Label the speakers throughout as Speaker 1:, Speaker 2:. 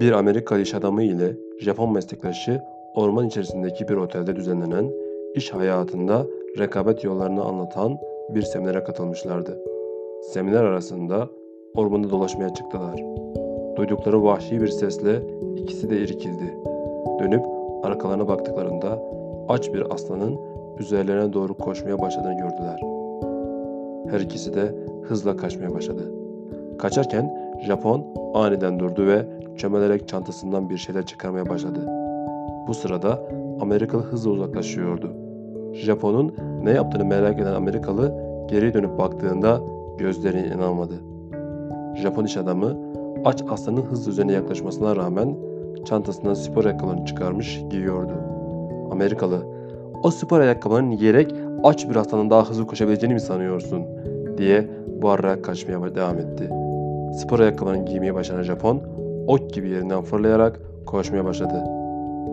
Speaker 1: Bir Amerikalı iş adamı ile Japon meslektaşı orman içerisindeki bir otelde düzenlenen iş hayatında rekabet yollarını anlatan bir seminere katılmışlardı. Seminer arasında ormanda dolaşmaya çıktılar. Duydukları vahşi bir sesle ikisi de irkildi. Dönüp arkalarına baktıklarında aç bir aslanın üzerlerine doğru koşmaya başladığını gördüler. Her ikisi de hızla kaçmaya başladı. Kaçarken Japon aniden durdu ve çömelerek çantasından bir şeyler çıkarmaya başladı. Bu sırada Amerikalı hızla uzaklaşıyordu. Japon'un ne yaptığını merak eden Amerikalı geri dönüp baktığında gözlerine inanamadı. Japon iş adamı aç aslanın hızla üzerine yaklaşmasına rağmen çantasından spor ayakkabılarını çıkarmış giyiyordu. Amerikalı, o spor ayakkabılarını giyerek aç bir aslanın daha hızlı koşabileceğini mi sanıyorsun? diye bağırarak kaçmaya devam etti. Spor ayakkabılarını giymeye başlayan Japon, ok gibi yerinden fırlayarak koşmaya başladı.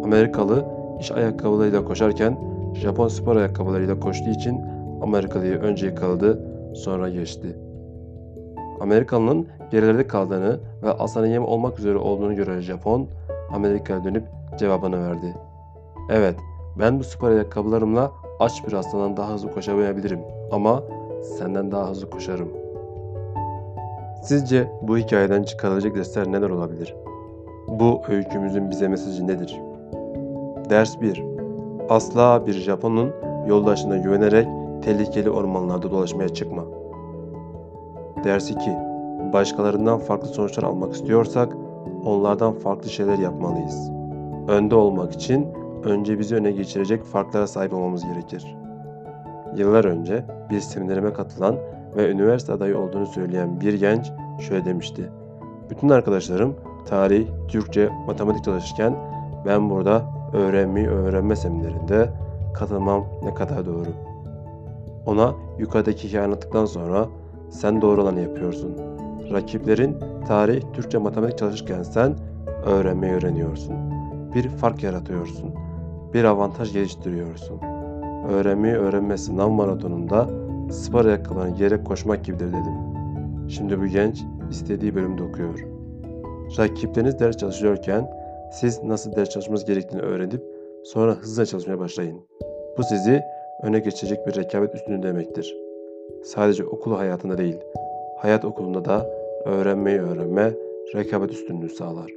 Speaker 1: Amerikalı iş ayakkabılarıyla koşarken Japon spor ayakkabılarıyla koştuğu için Amerikalıyı önce yakaladı, sonra geçti. Amerikalının gerilerde kaldığını ve aslanın yem olmak üzere olduğunu gören Japon, Amerika'ya dönüp cevabını verdi. Evet, ben bu spor ayakkabılarımla aç bir aslandan daha hızlı koşamayabilirim ama senden daha hızlı koşarım. Sizce bu hikayeden çıkarılacak dersler neler olabilir? Bu öykümüzün bize mesajı nedir? Ders 1. Asla bir Japonun yoldaşına güvenerek tehlikeli ormanlarda dolaşmaya çıkma. Ders 2. Başkalarından farklı sonuçlar almak istiyorsak onlardan farklı şeyler yapmalıyız. Önde olmak için önce bizi öne geçirecek farklara sahip olmamız gerekir. Yıllar önce bir seminerime katılan ve üniversite adayı olduğunu söyleyen bir genç şöyle demişti. Bütün arkadaşlarım tarih, Türkçe, matematik çalışırken ben burada öğrenmeyi öğrenme seminerinde katılmam ne kadar doğru. Ona yukarıdaki hikaye anlattıktan sonra sen doğru olanı yapıyorsun. Rakiplerin tarih, Türkçe, matematik çalışırken sen öğrenmeyi öğreniyorsun. Bir fark yaratıyorsun. Bir avantaj geliştiriyorsun. Öğrenmeyi öğrenme sınav maratonunda spor ayakkabılarını giyerek koşmak gibidir dedim. Şimdi bu genç istediği bölümde okuyor. Rakipleriniz ders çalışıyorken siz nasıl ders çalışmanız gerektiğini öğrenip sonra hızla çalışmaya başlayın. Bu sizi öne geçecek bir rekabet üstünlüğü demektir. Sadece okul hayatında değil, hayat okulunda da öğrenmeyi öğrenme rekabet üstünlüğü sağlar.